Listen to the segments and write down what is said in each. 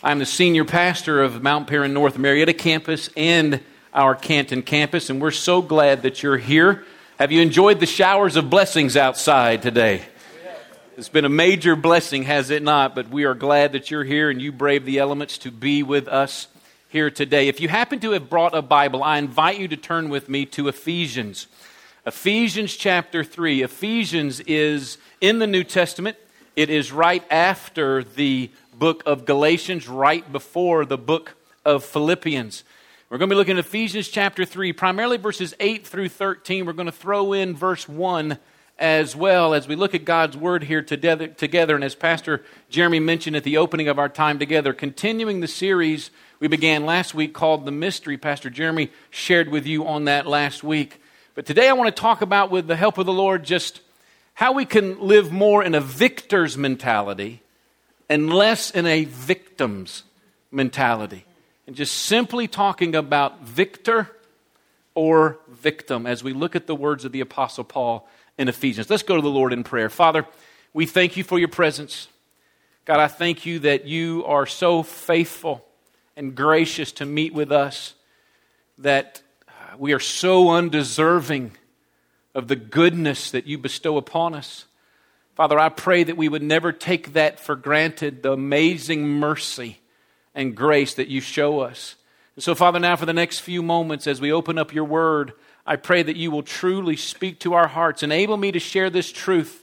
I'm the senior pastor of Mount Paran North Marietta campus and our Canton campus, and we're so glad that you're here. Have you enjoyed the showers of blessings outside today? It's been a major blessing, has it not? But we are glad that you're here and you brave the elements to be with us here today. If you happen to have brought a Bible, I invite you to turn with me to Ephesians. Ephesians chapter 3. Ephesians is in the New Testament. It is right after the book of Galatians, right before the book of Philippians. We're going to be looking at Ephesians chapter 3, primarily verses 8 through 13. We're going to throw in verse 1 as well as we look at God's word here together, together. And as Pastor Jeremy mentioned at the opening of our time together, continuing the series we began last week called The Mystery. Pastor Jeremy shared with you on that last week. But today I want to talk about, with the help of the Lord, just how we can live more in a victor's mentality and less in a victim's mentality. And just simply talking about victor or victim as we look at the words of the Apostle Paul in Ephesians. Let's go to the Lord in prayer. Father, we thank you for your presence. God, I thank you that you are so faithful and gracious to meet with us, that we are so undeserving of the goodness that you bestow upon us. Father, I pray that we would never take that for granted, the amazing mercy and grace that you show us. And so, Father, now for the next few moments, as we open up your word, I pray that you will truly speak to our hearts. Enable me to share this truth,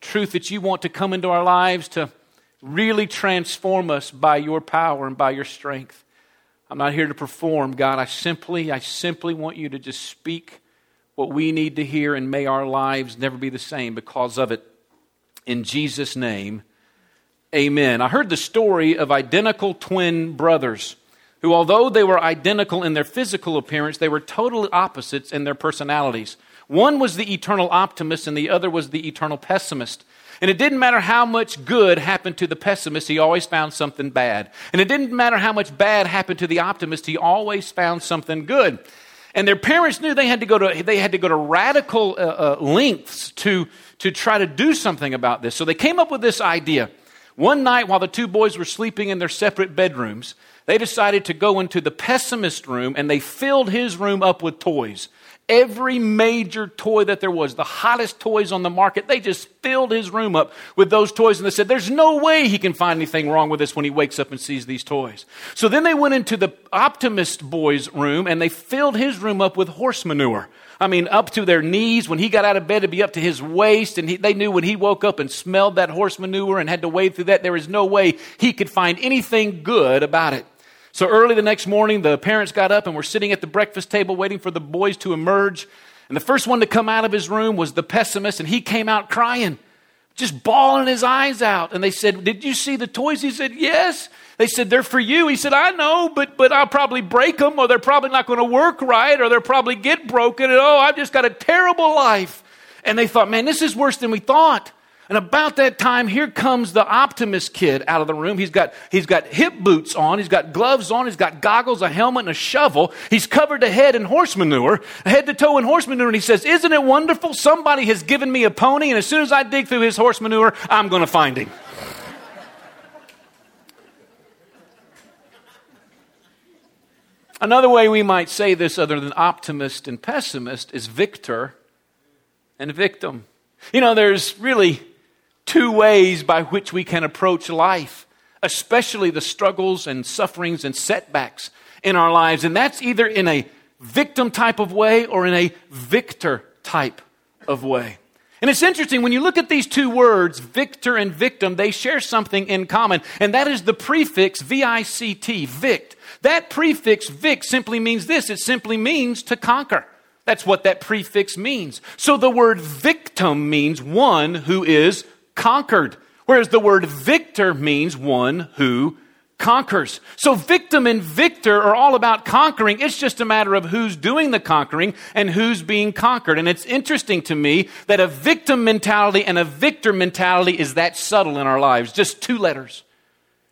truth that you want to come into our lives to really transform us by your power and by your strength. I'm not here to perform, God. I simply, I simply want you to just speak what we need to hear, and may our lives never be the same because of it. In Jesus' name, amen. I heard the story of identical twin brothers who, although they were identical in their physical appearance, they were total opposites in their personalities. One was the eternal optimist, and the other was the eternal pessimist. And it didn't matter how much good happened to the pessimist, he always found something bad. And it didn't matter how much bad happened to the optimist, he always found something good. And their parents knew they had to go to, they had to go to radical uh, uh, lengths to, to try to do something about this. So they came up with this idea. One night, while the two boys were sleeping in their separate bedrooms, they decided to go into the pessimist room and they filled his room up with toys. Every major toy that there was, the hottest toys on the market, they just filled his room up with those toys. And they said, There's no way he can find anything wrong with this when he wakes up and sees these toys. So then they went into the optimist boy's room and they filled his room up with horse manure. I mean, up to their knees. When he got out of bed, it'd be up to his waist. And he, they knew when he woke up and smelled that horse manure and had to wade through that, there was no way he could find anything good about it. So early the next morning, the parents got up and were sitting at the breakfast table waiting for the boys to emerge. And the first one to come out of his room was the pessimist, and he came out crying, just bawling his eyes out. And they said, Did you see the toys? He said, Yes. They said, They're for you. He said, I know, but, but I'll probably break them, or they're probably not going to work right, or they'll probably get broken. And oh, I've just got a terrible life. And they thought, Man, this is worse than we thought. And about that time, here comes the optimist kid out of the room. He's got, he's got hip boots on, he's got gloves on, he's got goggles, a helmet, and a shovel. He's covered to head in horse manure, head to toe in horse manure, and he says, Isn't it wonderful? Somebody has given me a pony, and as soon as I dig through his horse manure, I'm going to find him. Another way we might say this, other than optimist and pessimist, is victor and victim. You know, there's really two ways by which we can approach life, especially the struggles and sufferings and setbacks in our lives. And that's either in a victim type of way or in a victor type of way. And it's interesting when you look at these two words, victor and victim, they share something in common, and that is the prefix V I C T, vict. That prefix vict simply means this it simply means to conquer. That's what that prefix means. So the word victim means one who is conquered, whereas the word victor means one who conquers. So victim and victor are all about conquering. It's just a matter of who's doing the conquering and who's being conquered. And it's interesting to me that a victim mentality and a victor mentality is that subtle in our lives. Just two letters.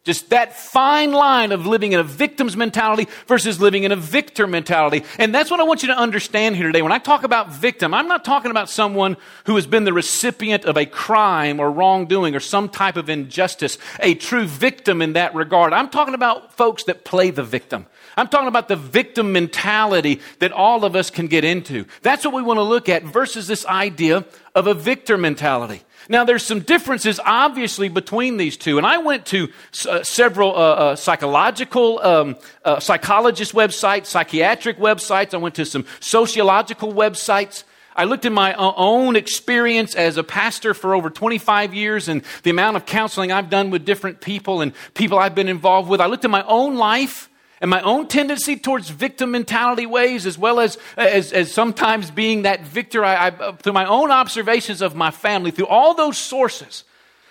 Just that fine line of living in a victim's mentality versus living in a victor mentality. And that's what I want you to understand here today. When I talk about victim, I'm not talking about someone who has been the recipient of a crime or wrongdoing or some type of injustice, a true victim in that regard. I'm talking about folks that play the victim. I'm talking about the victim mentality that all of us can get into. That's what we want to look at versus this idea of a victor mentality. Now, there's some differences, obviously, between these two. And I went to uh, several uh, uh, psychological, um, uh, psychologist websites, psychiatric websites. I went to some sociological websites. I looked at my own experience as a pastor for over 25 years and the amount of counseling I've done with different people and people I've been involved with. I looked at my own life and my own tendency towards victim mentality ways, as well as, as, as sometimes being that victor, I, I, through my own observations of my family, through all those sources,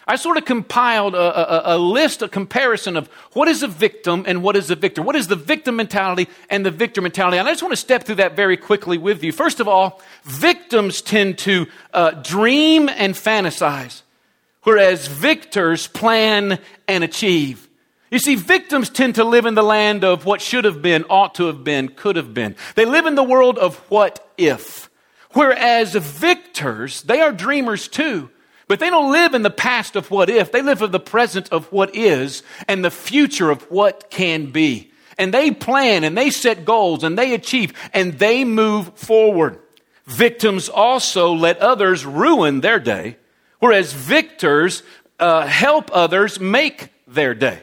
I sort of compiled a, a, a, list, a comparison of what is a victim and what is a victor. What is the victim mentality and the victor mentality? And I just want to step through that very quickly with you. First of all, victims tend to uh, dream and fantasize, whereas victors plan and achieve. You see, victims tend to live in the land of what should have been, ought to have been, could have been. They live in the world of what if. Whereas victors, they are dreamers too. But they don't live in the past of what if. They live in the present of what is and the future of what can be. And they plan and they set goals and they achieve and they move forward. Victims also let others ruin their day, whereas victors uh, help others make their day.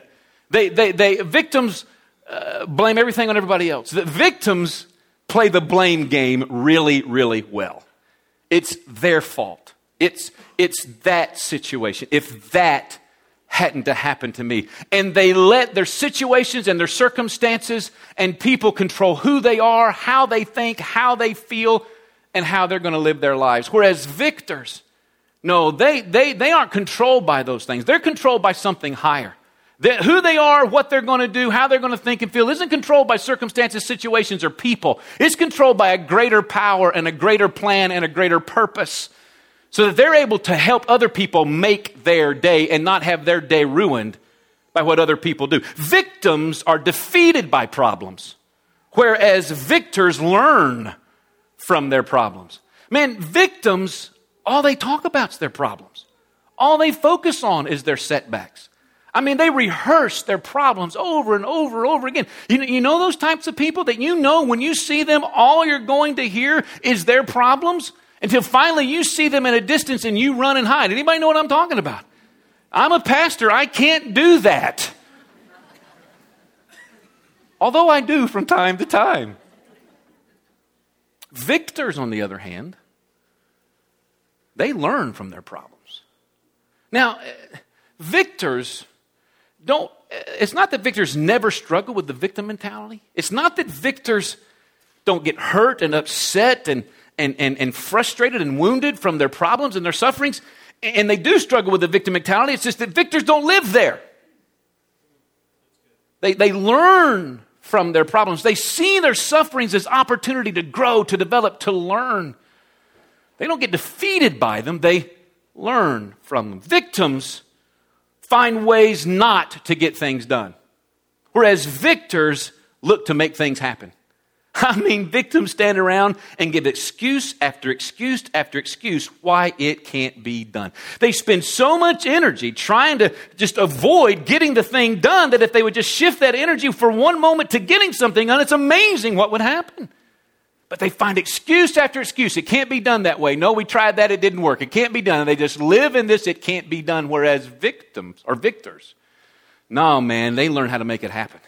They, they, they victims uh, blame everything on everybody else. The victims play the blame game really, really well. It's their fault. It's, it's that situation. If that hadn't to happen to me. And they let their situations and their circumstances and people control who they are, how they think, how they feel, and how they're going to live their lives. Whereas victors, no, they, they, they aren't controlled by those things. They're controlled by something higher. That who they are, what they're going to do, how they're going to think and feel isn't controlled by circumstances, situations, or people. It's controlled by a greater power and a greater plan and a greater purpose so that they're able to help other people make their day and not have their day ruined by what other people do. Victims are defeated by problems, whereas victors learn from their problems. Man, victims, all they talk about is their problems. All they focus on is their setbacks. I mean, they rehearse their problems over and over and over again. You, you know those types of people that you know when you see them, all you're going to hear is their problems until finally you see them at a distance and you run and hide. Anybody know what I'm talking about? I'm a pastor. I can't do that. Although I do from time to time. Victors, on the other hand, they learn from their problems. Now, eh, victors don't, it's not that victors never struggle with the victim mentality. It's not that victors don't get hurt and upset and, and, and, and frustrated and wounded from their problems and their sufferings. And they do struggle with the victim mentality. It's just that victors don't live there. They, they learn from their problems. They see their sufferings as opportunity to grow, to develop, to learn. They don't get defeated by them, they learn from them. Victims find ways not to get things done. Whereas victors look to make things happen. I mean, victims stand around and give excuse after excuse after excuse why it can't be done. They spend so much energy trying to just avoid getting the thing done that if they would just shift that energy for one moment to getting something done, it's amazing what would happen. But they find excuse after excuse. It can't be done that way. No, we tried that. It didn't work. It can't be done. And they just live in this. It can't be done. Whereas victims or victors, no, man, they learn how to make it happen.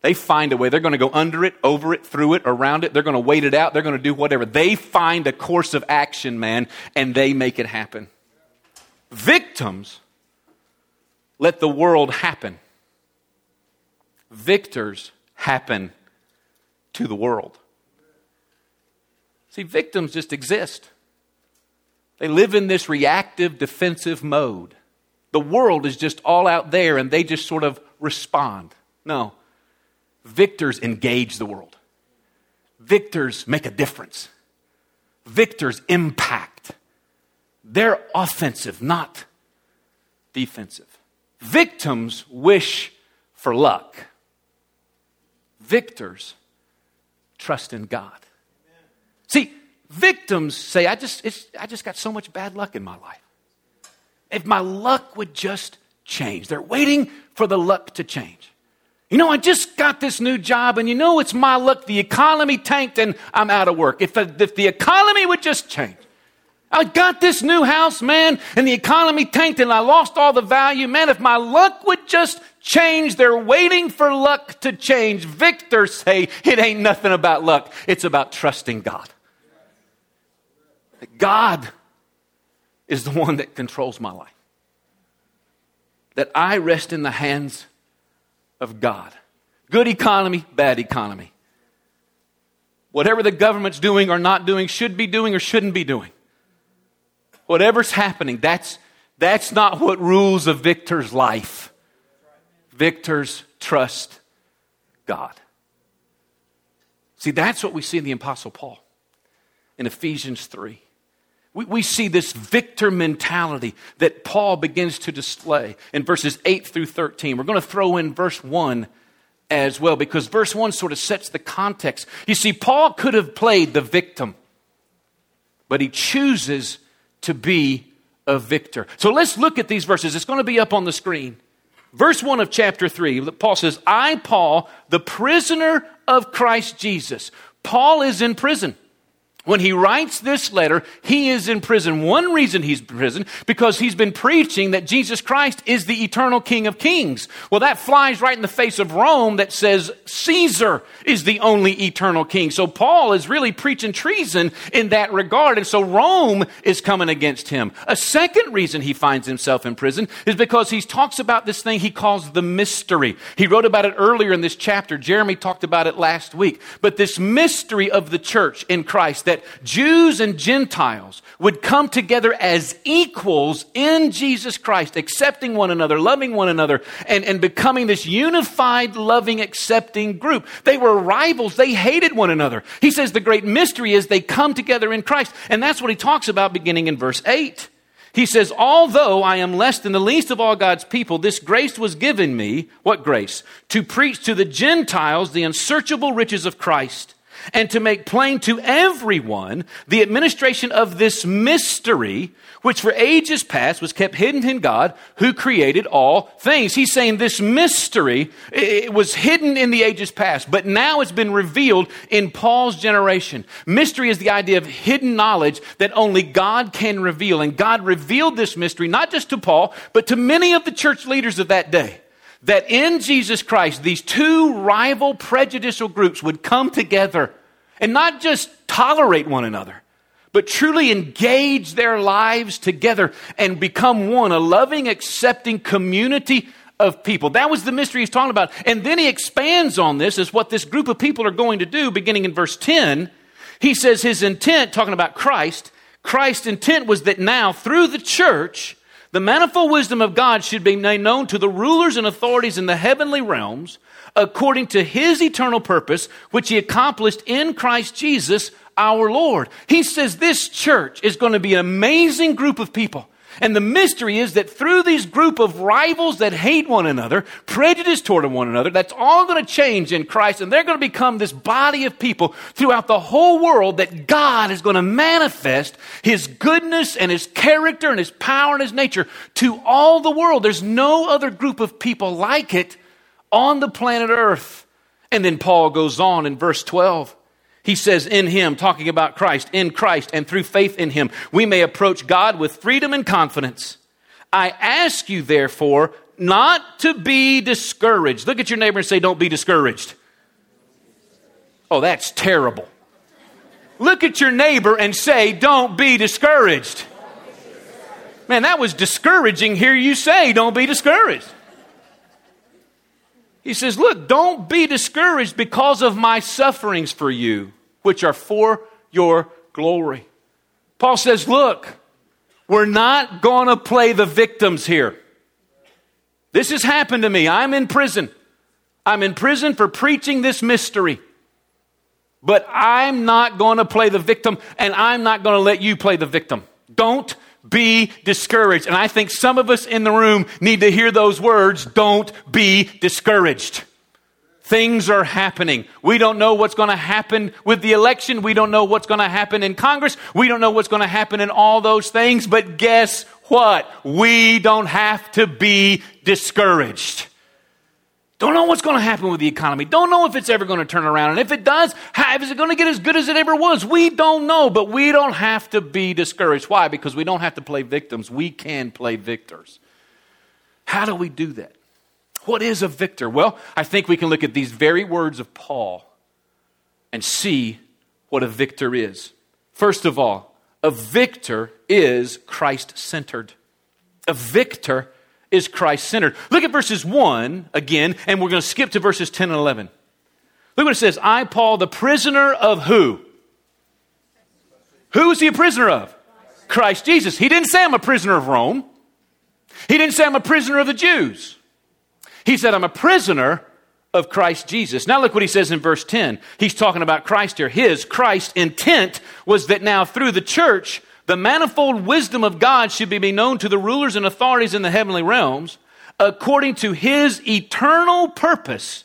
They find a way. They're going to go under it, over it, through it, around it. They're going to wait it out. They're going to do whatever. They find a course of action, man, and they make it happen. Victims let the world happen. Victors happen to the world. See, victims just exist. They live in this reactive, defensive mode. The world is just all out there and they just sort of respond. No. Victors engage the world. Victors make a difference. Victors impact. They're offensive, not defensive. Victims wish for luck. Victors trust in God. See, victims say, I just, I just got so much bad luck in my life. If my luck would just change, they're waiting for the luck to change. You know, I just got this new job, and you know, it's my luck. The economy tanked, and I'm out of work. If, if the economy would just change. I got this new house, man, and the economy tanked, and I lost all the value. Man, if my luck would just change, they're waiting for luck to change. Victors say it ain't nothing about luck, it's about trusting God. God is the one that controls my life. That I rest in the hands of God. Good economy, bad economy. Whatever the government's doing or not doing, should be doing or shouldn't be doing. Whatever's happening, that's, that's not what rules a victor's life. Victors trust God. See, that's what we see in the Apostle Paul in Ephesians 3. We, we see this victor mentality that Paul begins to display in verses 8 through 13. We're going to throw in verse 1 as well because verse 1 sort of sets the context. You see, Paul could have played the victim, but he chooses to be a victor. So let's look at these verses. It's going to be up on the screen. Verse 1 of chapter 3, Paul says, I, Paul, the prisoner of Christ Jesus. Paul is in prison. When he writes this letter, he is in prison. One reason he's in prison, because he's been preaching that Jesus Christ is the eternal King of Kings. Well, that flies right in the face of Rome that says Caesar is the only eternal King. So Paul is really preaching treason in that regard. And so Rome is coming against him. A second reason he finds himself in prison is because he talks about this thing he calls the mystery. He wrote about it earlier in this chapter. Jeremy talked about it last week. But this mystery of the church in Christ that Jews and Gentiles would come together as equals in Jesus Christ, accepting one another, loving one another, and, and becoming this unified, loving, accepting group. They were rivals. They hated one another. He says the great mystery is they come together in Christ. And that's what he talks about beginning in verse 8. He says, Although I am less than the least of all God's people, this grace was given me. What grace? To preach to the Gentiles the unsearchable riches of Christ and to make plain to everyone the administration of this mystery, which for ages past was kept hidden in God who created all things. He's saying this mystery it was hidden in the ages past, but now it's been revealed in Paul's generation. Mystery is the idea of hidden knowledge that only God can reveal. And God revealed this mystery not just to Paul, but to many of the church leaders of that day that in Jesus Christ, these two rival prejudicial groups would come together and not just tolerate one another, but truly engage their lives together and become one, a loving, accepting community of people. That was the mystery he's talking about. And then he expands on this as what this group of people are going to do beginning in verse 10. He says his intent, talking about Christ, Christ's intent was that now through the church, the manifold wisdom of God should be made known to the rulers and authorities in the heavenly realms according to his eternal purpose, which he accomplished in Christ Jesus our Lord. He says this church is going to be an amazing group of people. And the mystery is that through these group of rivals that hate one another, prejudice toward one another, that's all going to change in Christ. And they're going to become this body of people throughout the whole world that God is going to manifest His goodness and His character and His power and His nature to all the world. There's no other group of people like it on the planet Earth. And then Paul goes on in verse 12. He says, In him, talking about Christ, in Christ, and through faith in him, we may approach God with freedom and confidence. I ask you, therefore, not to be discouraged. Look at your neighbor and say, Don't be discouraged. Oh, that's terrible. Look at your neighbor and say, Don't be discouraged. Man, that was discouraging. Here you say, Don't be discouraged. He says, Look, don't be discouraged because of my sufferings for you, which are for your glory. Paul says, Look, we're not going to play the victims here. This has happened to me. I'm in prison. I'm in prison for preaching this mystery. But I'm not going to play the victim, and I'm not going to let you play the victim. Don't be discouraged. And I think some of us in the room need to hear those words don't be discouraged. Things are happening. We don't know what's going to happen with the election. We don't know what's going to happen in Congress. We don't know what's going to happen in all those things. But guess what? We don't have to be discouraged. Don't know what's going to happen with the economy. Don't know if it's ever going to turn around. And if it does, how, is it going to get as good as it ever was? We don't know, but we don't have to be discouraged. Why? Because we don't have to play victims. We can play victors. How do we do that? What is a victor? Well, I think we can look at these very words of Paul and see what a victor is. First of all, a victor is Christ centered. A victor is Christ centered. Look at verses 1 again, and we're going to skip to verses 10 and 11. Look what it says I, Paul, the prisoner of who? Who is he a prisoner of? Christ Jesus. He didn't say I'm a prisoner of Rome. He didn't say I'm a prisoner of the Jews. He said, I'm a prisoner of Christ Jesus. Now look what he says in verse 10. He's talking about Christ here. His, Christ's intent was that now through the church, the manifold wisdom of God should be known to the rulers and authorities in the heavenly realms according to his eternal purpose,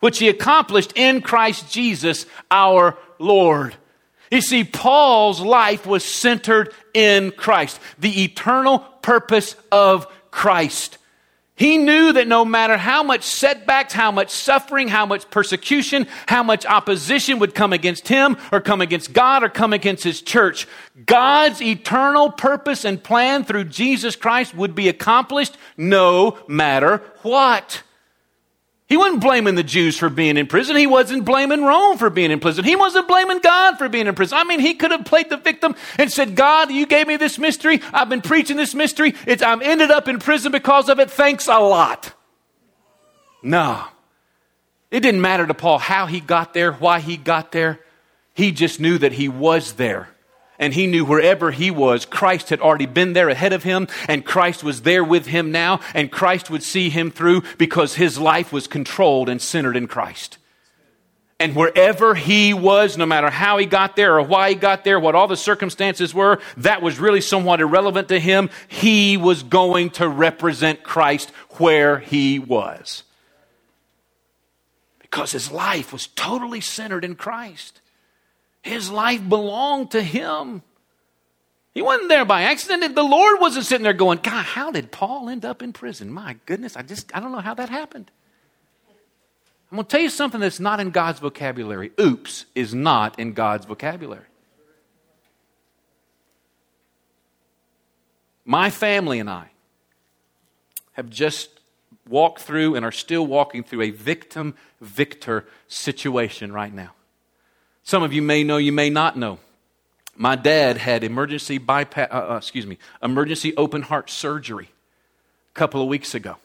which he accomplished in Christ Jesus our Lord. You see, Paul's life was centered in Christ, the eternal purpose of Christ. He knew that no matter how much setbacks, how much suffering, how much persecution, how much opposition would come against him or come against God or come against his church, God's eternal purpose and plan through Jesus Christ would be accomplished no matter what. He wasn't blaming the Jews for being in prison. He wasn't blaming Rome for being in prison. He wasn't blaming God for being in prison. I mean, he could have played the victim and said, God, you gave me this mystery. I've been preaching this mystery. It's, I'm ended up in prison because of it. Thanks a lot. No. It didn't matter to Paul how he got there, why he got there. He just knew that he was there and he knew wherever he was, Christ had already been there ahead of him, and Christ was there with him now, and Christ would see him through because his life was controlled and centered in Christ. And wherever he was, no matter how he got there or why he got there, what all the circumstances were, that was really somewhat irrelevant to him. He was going to represent Christ where he was. Because his life was totally centered in Christ. His life belonged to him. He wasn't there by accident. The Lord wasn't sitting there going, God, how did Paul end up in prison? My goodness, I just, I don't know how that happened. I'm going to tell you something that's not in God's vocabulary. Oops is not in God's vocabulary. My family and I have just walked through and are still walking through a victim victor situation right now. Some of you may know, you may not know. My dad had emergency bypass, uh, uh, excuse me, emergency open heart surgery a couple of weeks ago.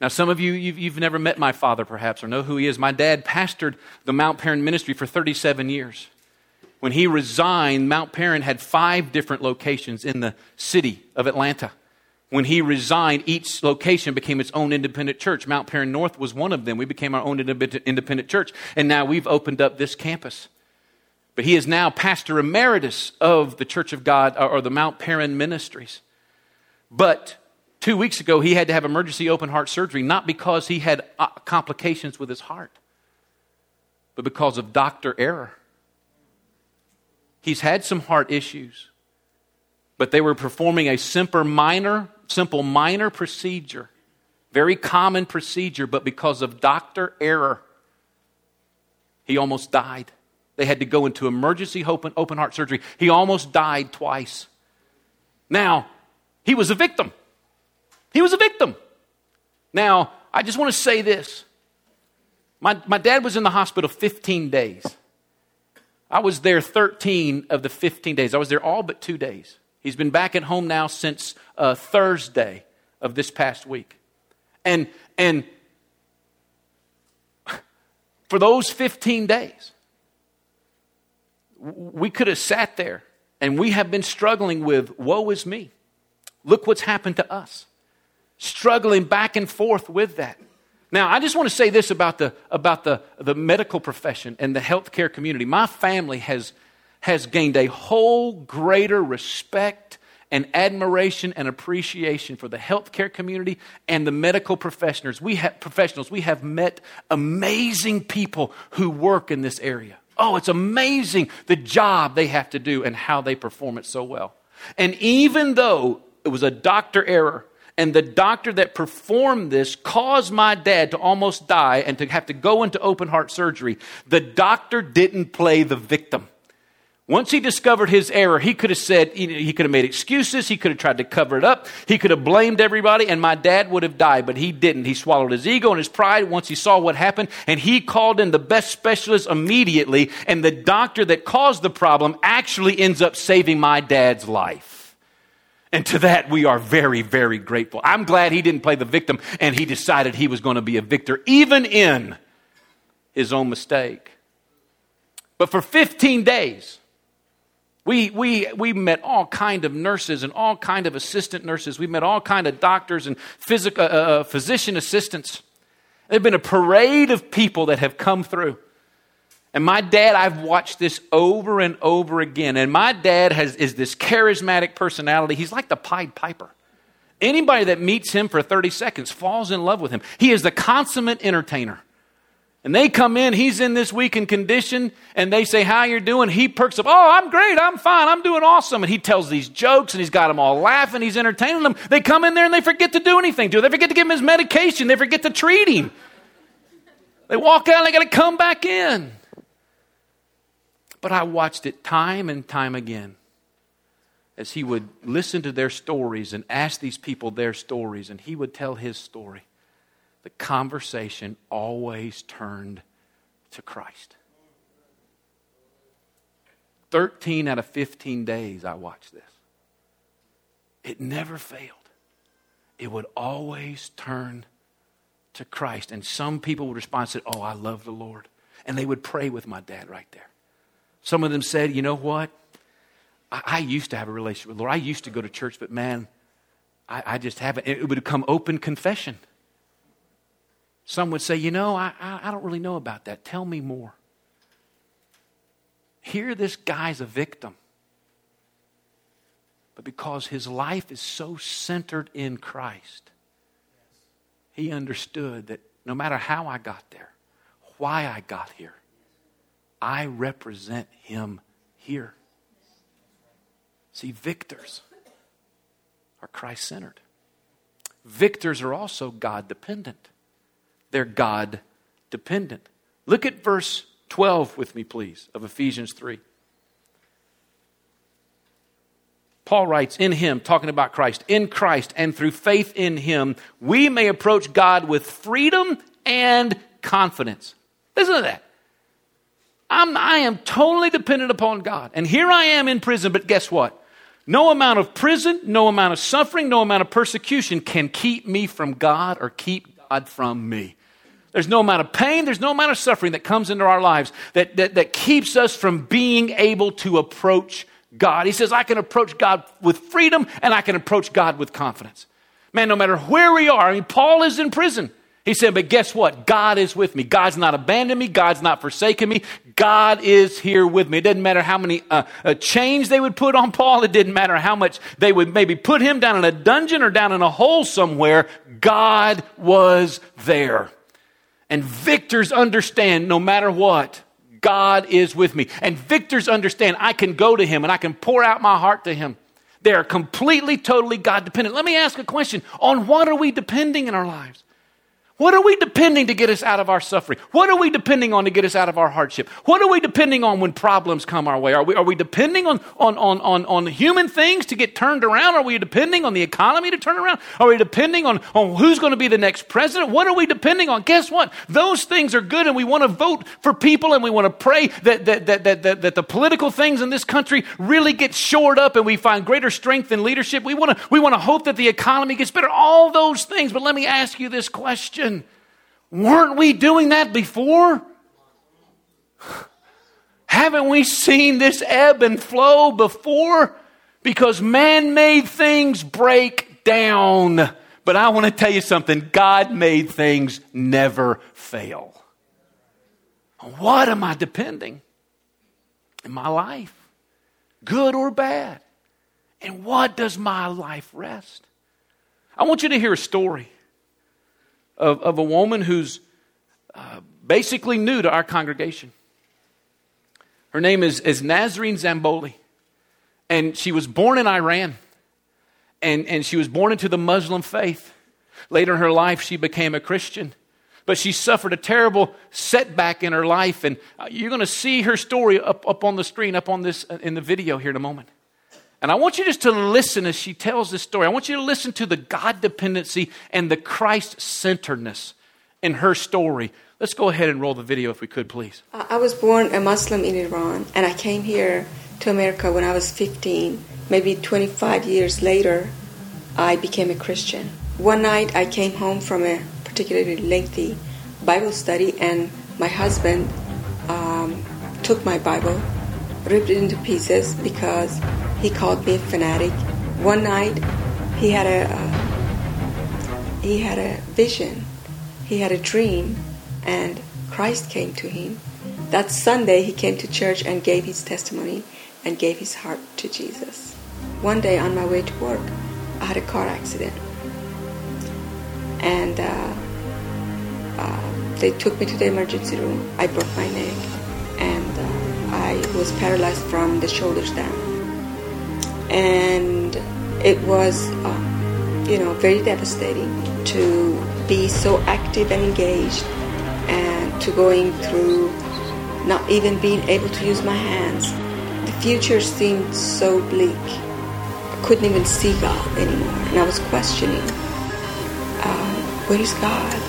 Now, some of you, you've, you've, never met my father, perhaps, or know who he is. My dad pastored the Mount Paran ministry for 37 years. When he resigned, Mount Paran had five different locations in the city of Atlanta. When he resigned, each location became its own independent church. Mount Paran North was one of them. We became our own independent church. And now we've opened up this campus. But he is now pastor emeritus of the Church of God or the Mount Paran Ministries. But two weeks ago, he had to have emergency open heart surgery, not because he had uh, complications with his heart, but because of doctor error. He's had some heart issues, but they were performing a simple minor, simple minor procedure, very common procedure, but because of doctor error, he almost died. They had to go into emergency open, heart surgery. He almost died twice. Now, he was a victim. He was a victim. Now, I just want to say this. My, my dad was in the hospital 15 days. I was there 13 of the 15 days. I was there all but two days. He's been back at home now since uh, Thursday of this past week. And, and for those 15 days, we could have sat there and we have been struggling with woe is me. Look what's happened to us. Struggling back and forth with that. Now, I just want to say this about the, about the, the medical profession and the healthcare community. My family has, has gained a whole greater respect and admiration and appreciation for the healthcare community and the medical professionals. We have professionals. We have met amazing people who work in this area. Oh, it's amazing the job they have to do and how they perform it so well. And even though it was a doctor error, and the doctor that performed this caused my dad to almost die and to have to go into open heart surgery, the doctor didn't play the victim. Once he discovered his error, he could have said, he could have made excuses, he could have tried to cover it up, he could have blamed everybody, and my dad would have died, but he didn't. He swallowed his ego and his pride once he saw what happened, and he called in the best specialist immediately, and the doctor that caused the problem actually ends up saving my dad's life. And to that, we are very, very grateful. I'm glad he didn't play the victim and he decided he was going to be a victor, even in his own mistake. But for 15 days, we, we, we met all kind of nurses and all kind of assistant nurses. We met all kind of doctors and physical, uh, uh, physician assistants. There's been a parade of people that have come through. And my dad, I've watched this over and over again. And my dad has, is this charismatic personality. He's like the Pied Piper. Anybody that meets him for 30 seconds falls in love with him. He is the consummate entertainer. And they come in, he's in this weakened condition, and they say, How you doing? He perks up, Oh, I'm great, I'm fine, I'm doing awesome. And he tells these jokes and he's got them all laughing, he's entertaining them. They come in there and they forget to do anything to. They forget to give him his medication, they forget to treat him. They walk out and they got to come back in. But I watched it time and time again as he would listen to their stories and ask these people their stories, and he would tell his story the conversation always turned to Christ. 13 out of 15 days I watched this. It never failed. It would always turn to Christ. And some people would respond and say, Oh, I love the Lord. And they would pray with my dad right there. Some of them said, You know what? I, I used to have a relationship with the Lord. I used to go to church, but man, I, I just haven't. It would become open confession. Some would say, You know, I, I, don't really know about that. Tell me more. Here, this guy's a victim. But because his life is so centered in Christ, he understood that no matter how I got there, why I got here, I represent him here. See, victors are Christ centered. Victors are also God dependent. They're God dependent. Look at verse 12 with me, please, of Ephesians 3. Paul writes, In him, talking about Christ, in Christ and through faith in him, we may approach God with freedom and confidence. Listen to that. I'm, I am totally dependent upon God. And here I am in prison, but guess what? No amount of prison, no amount of suffering, no amount of persecution can keep me from God or keep God from me. There's no amount of pain, there's no amount of suffering that comes into our lives that, that, that keeps us from being able to approach God. He says, I can approach God with freedom and I can approach God with confidence. Man, no matter where we are, I mean, Paul is in prison. He said, But guess what? God is with me. God's not abandoned me. God's not forsaken me. God is here with me. It doesn't matter how many uh, uh, chains they would put on Paul. It didn't matter how much they would maybe put him down in a dungeon or down in a hole somewhere. God was there. And victors understand no matter what, God is with me. And victors understand I can go to him and I can pour out my heart to him. They are completely, totally God dependent. Let me ask a question on what are we depending in our lives? What are we depending to get us out of our suffering? What are we depending on to get us out of our hardship? What are we depending on when problems come our way? Are we, are we depending on, on, on, on, on human things to get turned around? Are we depending on the economy to turn around? Are we depending on, on who's going to be the next president? What are we depending on? Guess what? Those things are good and we want to vote for people and we want to pray that, that, that, that, that, that the political things in this country really get shored up and we find greater strength in leadership. We want to, we want to hope that the economy gets better. All those things. But let me ask you this question. Weren't we doing that before? Haven't we seen this ebb and flow before? Because man made things break down. But I want to tell you something God made things never fail. What am I depending in my life? Good or bad? And what does my life rest? I want you to hear a story of, of a woman who's uh, basically new to our congregation. Her name is, is Nazarene Zamboli, and she was born in Iran, and, and she was born into the Muslim faith. Later in her life, she became a Christian but she suffered a terrible setback in her life. And uh, you're going to see her story up, up on the screen, up on this uh, in the video here in a moment. And I want you just to listen as she tells this story. I want you to listen to the God dependency and the Christ centeredness in her story. Let's go ahead and roll the video if we could, please. I was born a Muslim in Iran, and I came here to America when I was 15. Maybe 25 years later, I became a Christian. One night, I came home from a particularly lengthy Bible study, and my husband um, took my Bible, ripped it into pieces because he called me a fanatic. One night, he had a uh, he had a vision, he had a dream, and Christ came to him. That Sunday, he came to church and gave his testimony and gave his heart to Jesus. One day, on my way to work, I had a car accident, and. Uh, uh, they took me to the emergency room. I broke my neck and uh, I was paralyzed from the shoulders down. And it was, uh, you know, very devastating to be so active and engaged and to going through not even being able to use my hands. The future seemed so bleak. I couldn't even see God anymore. And I was questioning, um, where is God?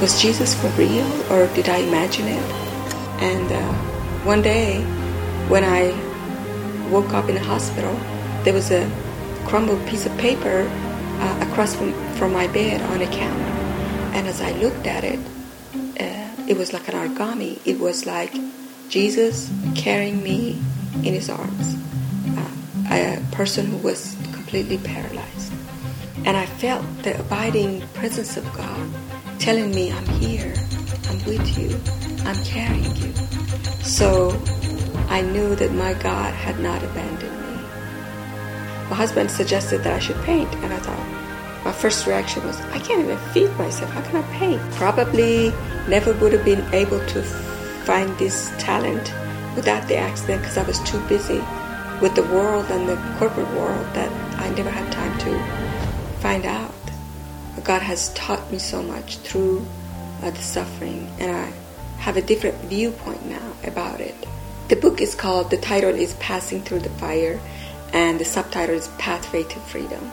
was Jesus for real or did I imagine it? And uh, one day when I woke up in the hospital, there was a crumbled piece of paper uh, across from, from my bed on a counter. And as I looked at it, uh, it was like an origami. It was like Jesus carrying me in his arms, uh, a person who was completely paralyzed. And I felt the abiding presence of God telling me, I'm here, I'm with you, I'm carrying you. So I knew that my God had not abandoned me. My husband suggested that I should paint, and I thought, my first reaction was, I can't even feed myself. How can I paint? Probably never would have been able to find this talent without the accident because I was too busy with the world and the corporate world that I never had time to find out. But God has taught me so much through uh, the suffering, and I have a different viewpoint now about it. The book is called, the title is Passing Through the Fire, and the subtitle is Pathway to Freedom.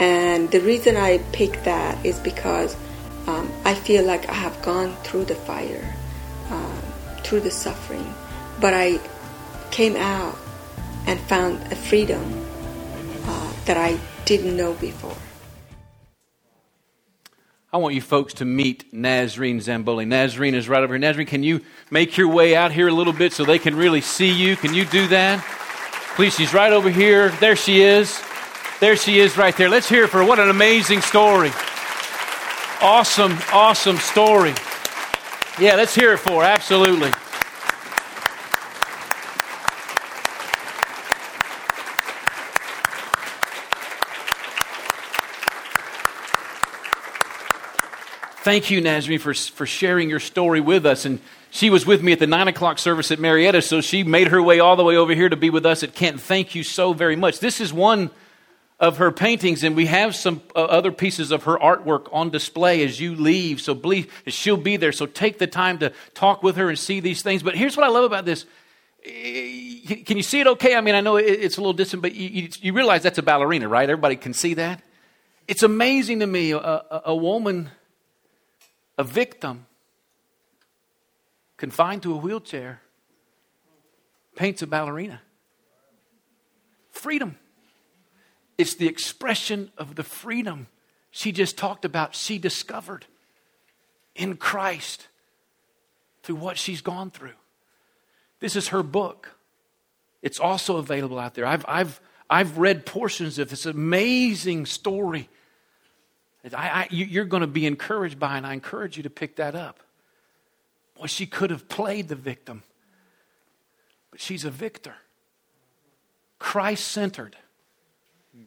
And the reason I picked that is because um, I feel like I have gone through the fire, um, through the suffering, but I came out and found a freedom uh, that I didn't know before. I want you folks to meet Nazarene Zamboli. Nazarene is right over here. Nazarene, can you make your way out here a little bit so they can really see you? Can you do that? Please, she's right over here. There she is. There she is right there. Let's hear it for her. What an amazing story. Awesome, awesome story. Yeah, let's hear it for her. Absolutely. Thank you, Nazarene, for, for sharing your story with us. And she was with me at the 9 o'clock service at Marietta, so she made her way all the way over here to be with us at Kent. Thank you so very much. This is one of her paintings, and we have some uh, other pieces of her artwork on display as you leave. So she'll be there. So take the time to talk with her and see these things. But here's what I love about this. Can you see it okay? I mean, I know it's a little distant, but you, you realize that's a ballerina, right? Everybody can see that. It's amazing to me, a, a, a woman a victim confined to a wheelchair paints a ballerina. Freedom. It's the expression of the freedom she just talked about, she discovered in Christ through what she's gone through. This is her book. It's also available out there. I've, I've, I've read portions of this amazing story I, I, you're going to be encouraged by, and I encourage you to pick that up. Boy, she could have played the victim, but she's a victor. Christ centered,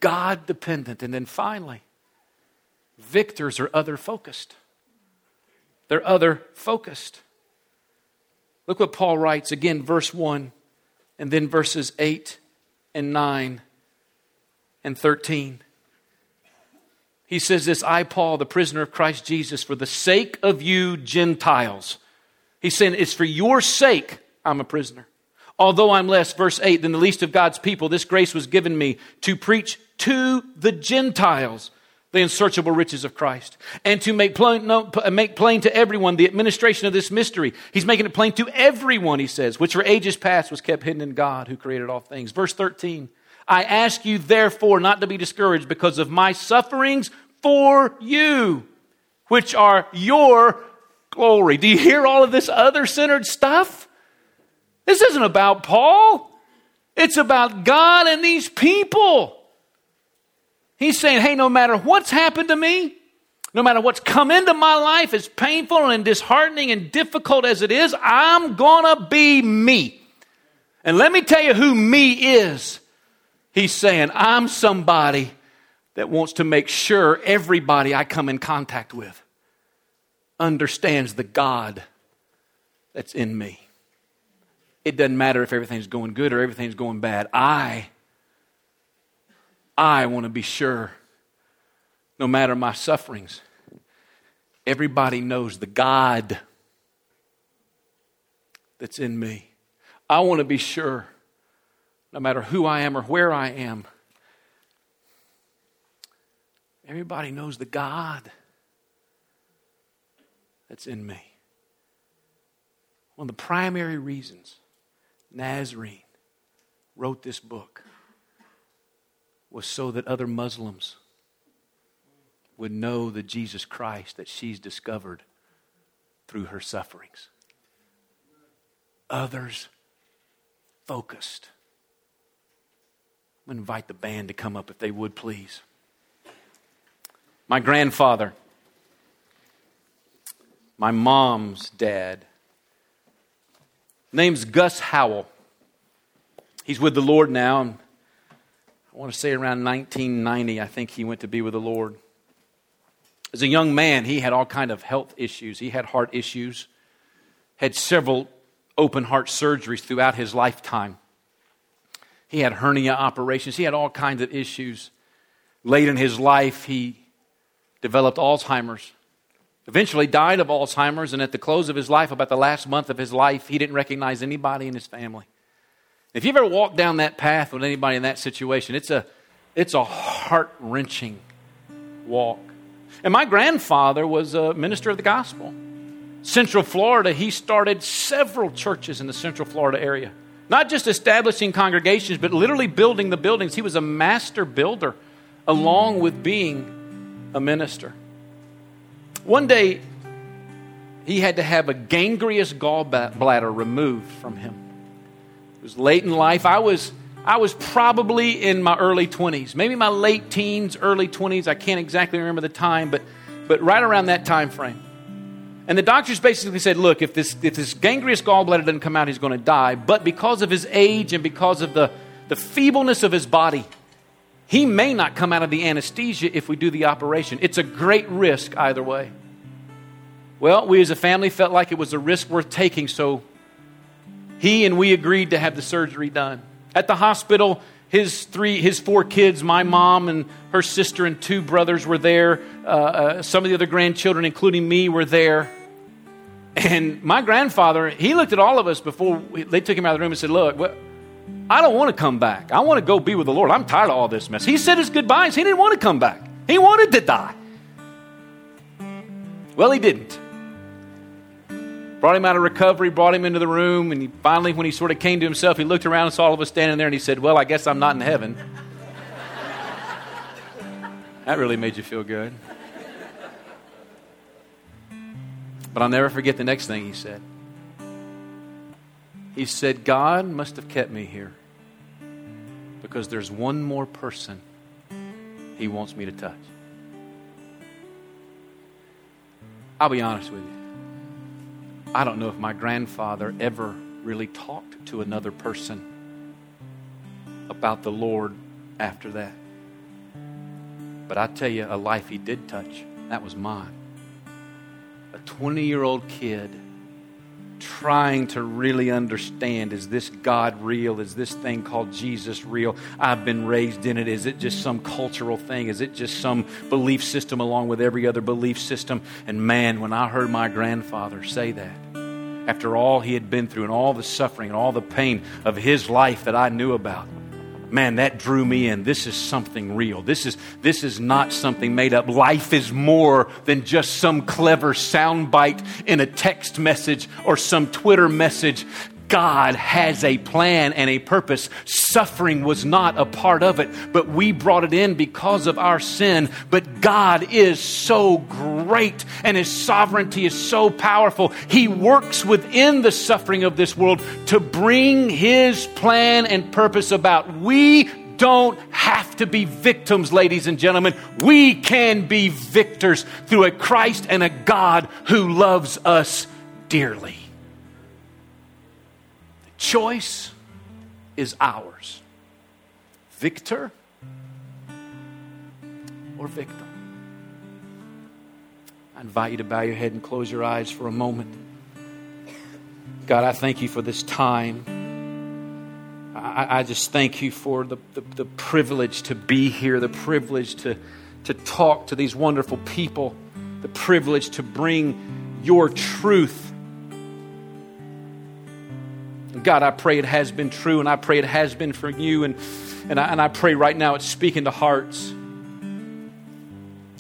God dependent. And then finally, victors are other focused. They're other focused. Look what Paul writes again, verse 1, and then verses 8 and 9 and 13. He says this I, Paul, the prisoner of Christ Jesus, for the sake of you Gentiles. He's saying it's for your sake I'm a prisoner. Although I'm less, verse 8, than the least of God's people, this grace was given me to preach to the Gentiles the unsearchable riches of Christ and to make plain, no, uh, make plain to everyone the administration of this mystery. He's making it plain to everyone, he says, which for ages past was kept hidden in God who created all things. Verse 13 I ask you, therefore, not to be discouraged because of my sufferings for you, which are your glory. Do you hear all of this other centered stuff? This isn't about Paul, it's about God and these people. He's saying, hey, no matter what's happened to me, no matter what's come into my life, as painful and disheartening and difficult as it is, I'm to be me. And let me tell you who me is. He's saying, I'm somebody that wants to make sure everybody I come in contact with understands the God that's in me. It doesn't matter if everything's going good or everything's going bad. I I want to be sure no matter my sufferings everybody knows the God that's in me. I want to be sure no matter who I am or where I am, everybody knows the God that's in me. One of the primary reasons Nazarene wrote this book was so that other Muslims would know the Jesus Christ that she's discovered through her sufferings. Others focused. I'm going to invite the band to come up if they would, please. My grandfather, my mom's dad, name's Gus Howell. He's with the Lord now. And I want to say around 1990, I think he went to be with the Lord. As a young man, he had all kind of health issues. He had heart issues, had several open heart surgeries throughout his lifetime. He had hernia operations. He had all kinds of issues. Late in his life, he developed Alzheimer's. Eventually died of Alzheimer's, and at the close of his life, about the last month of his life, he didn't recognize anybody in his family. If you've ever walked down that path with anybody in that situation, it's a, it's a heart wrenching walk. And my grandfather was a minister of the gospel. Central Florida, he started several churches in the Central Florida area. Not just establishing congregations, but literally building the buildings. He was a master builder along with being a minister. One day, he had to have a gangrenous gallbladder removed from him. It was late in life. I was, I was probably in my early 20s, maybe my late teens, early 20s. I can't exactly remember the time, but, but right around that time frame. And the doctors basically said, look, if this, if this gangrenous gallbladder doesn't come out, he's going to die. But because of his age and because of the, the feebleness of his body, he may not come out of the anesthesia if we do the operation. It's a great risk either way. Well, we as a family felt like it was a risk worth taking, so he and we agreed to have the surgery done. At the hospital, his three, his four kids, my mom and her sister and two brothers were there. Uh, uh, some of the other grandchildren, including me, were there. And my grandfather, he looked at all of us before they took him out of the room and said, "Look, I don't want to come back. I want to go be with the Lord. I'm tired of all this mess." He said his goodbyes. He didn't want to come back. He wanted to die. Well, he didn't. Brought him out of recovery, brought him into the room, and he finally, when he sort of came to himself, he looked around and saw all of us standing there, and he said, Well, I guess I'm not in heaven. that really made you feel good. But I'll never forget the next thing he said. He said, God must have kept me here because there's one more person he wants me to touch. I'll be honest with you. I don't know if my grandfather ever really talked to another person about the Lord after that. But I tell you, a life he did touch, that was mine. A 20 year old kid trying to really understand is this God real? Is this thing called Jesus real? I've been raised in it. Is it just some cultural thing? Is it just some belief system along with every other belief system? And man, when I heard my grandfather say that, after all he had been through and all the suffering and all the pain of his life that I knew about, man, that drew me in. This is something real. This is, this is not something made up. Life is more than just some clever soundbite in a text message or some Twitter message. God has a plan and a purpose. Suffering was not a part of it, but we brought it in because of our sin. But God is so great and His sovereignty is so powerful. He works within the suffering of this world to bring His plan and purpose about. We don't have to be victims, ladies and gentlemen. We can be victors through a Christ and a God who loves us dearly choice is ours victor or victim. I invite you to bow your head and close your eyes for a moment. God, I thank you for this time. I, I just thank you for the, the, the privilege to be here, the privilege to, to talk to these wonderful people, the privilege to bring your truth God, I pray it has been true, and I pray it has been for you, and, and, I, and I pray right now it's speaking to hearts.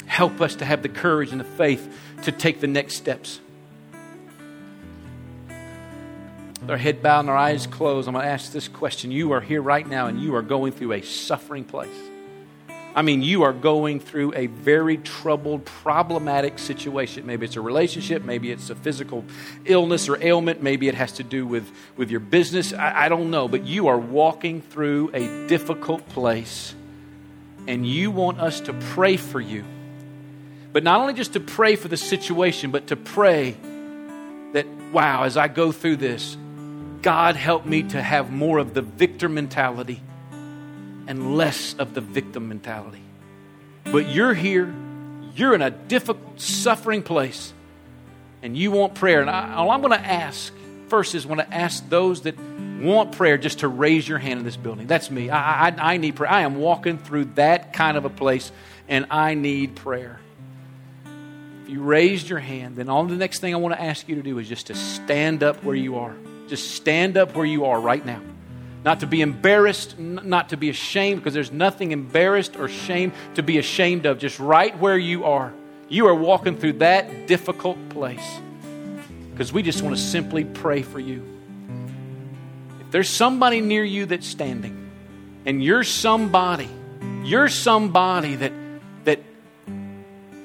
Help us to have the courage and the faith to take the next steps. With our head bowed and our eyes closed, I'm going to ask this question. You are here right now, and you are going through a suffering place. I mean, you are going through a very troubled, problematic situation. Maybe it's a relationship, maybe it's a physical illness or ailment, maybe it has to do with, with your business. I, I don't know, but you are walking through a difficult place, and you want us to pray for you. But not only just to pray for the situation, but to pray that, wow, as I go through this, God help me to have more of the victor mentality and less of the victim mentality. But you're here, you're in a difficult, suffering place, and you want prayer. And I, all I'm going to ask first is want to ask those that want prayer just to raise your hand in this building. That's me. I, I, I need prayer. I am walking through that kind of a place, and I need prayer. If you raised your hand, then all the next thing I want to ask you to do is just to stand up where you are. Just stand up where you are right now not to be embarrassed, not to be ashamed, because there's nothing embarrassed or shame to be ashamed of. Just right where you are. You are walking through that difficult place. Because we just want to simply pray for you. If there's somebody near you that's standing, and you're somebody, you're somebody that that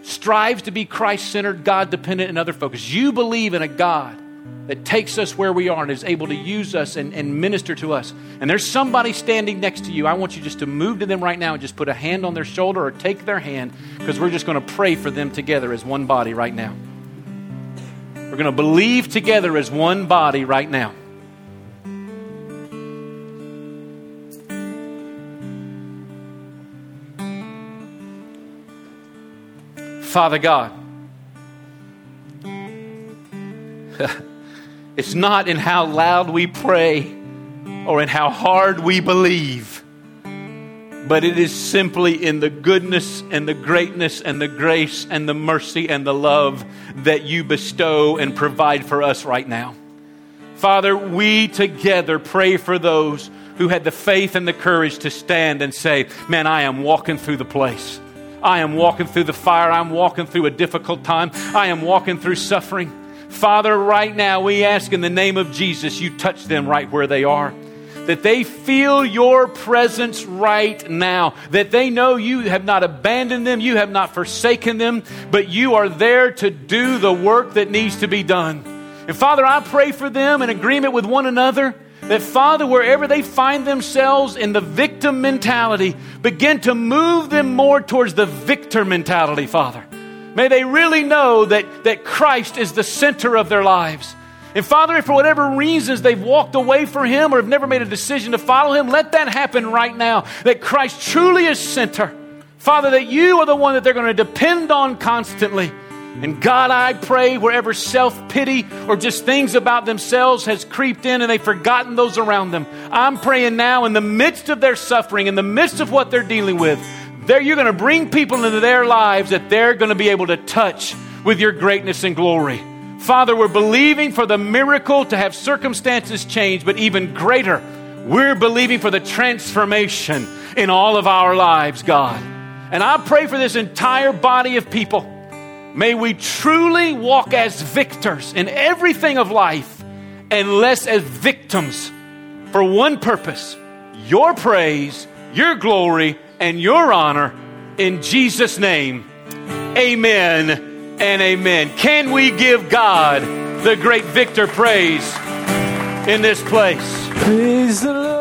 strives to be Christ centered, God dependent, and other focused. You believe in a God that takes us where we are and is able to use us and, and minister to us. And there's somebody standing next to you. I want you just to move to them right now and just put a hand on their shoulder or take their hand because we're just going to pray for them together as one body right now. We're going to believe together as one body right now. Father God, It's not in how loud we pray or in how hard we believe, but it is simply in the goodness and the greatness and the grace and the mercy and the love that you bestow and provide for us right now. Father, we together pray for those who had the faith and the courage to stand and say, Man, I am walking through the place. I am walking through the fire. I'm walking through a difficult time. I am walking through suffering. Father, right now we ask in the name of Jesus, you touch them right where they are. That they feel your presence right now. That they know you have not abandoned them, you have not forsaken them, but you are there to do the work that needs to be done. And Father, I pray for them in agreement with one another that, Father, wherever they find themselves in the victim mentality, begin to move them more towards the victor mentality, Father. May they really know that, that Christ is the center of their lives. And Father, if for whatever reasons they've walked away from Him or have never made a decision to follow Him, let that happen right now. That Christ truly is center. Father, that you are the one that they're going to depend on constantly. And God, I pray wherever self pity or just things about themselves has creeped in and they've forgotten those around them, I'm praying now in the midst of their suffering, in the midst of what they're dealing with, there you're going to bring people into their lives that they're going to be able to touch with your greatness and glory. Father, we're believing for the miracle to have circumstances change, but even greater, we're believing for the transformation in all of our lives, God. And I pray for this entire body of people. May we truly walk as victors in everything of life and less as victims for one purpose your praise, your glory, and your honor. In Jesus' name, amen and amen. Can we give God the great victor praise in this place? Praise the Lord.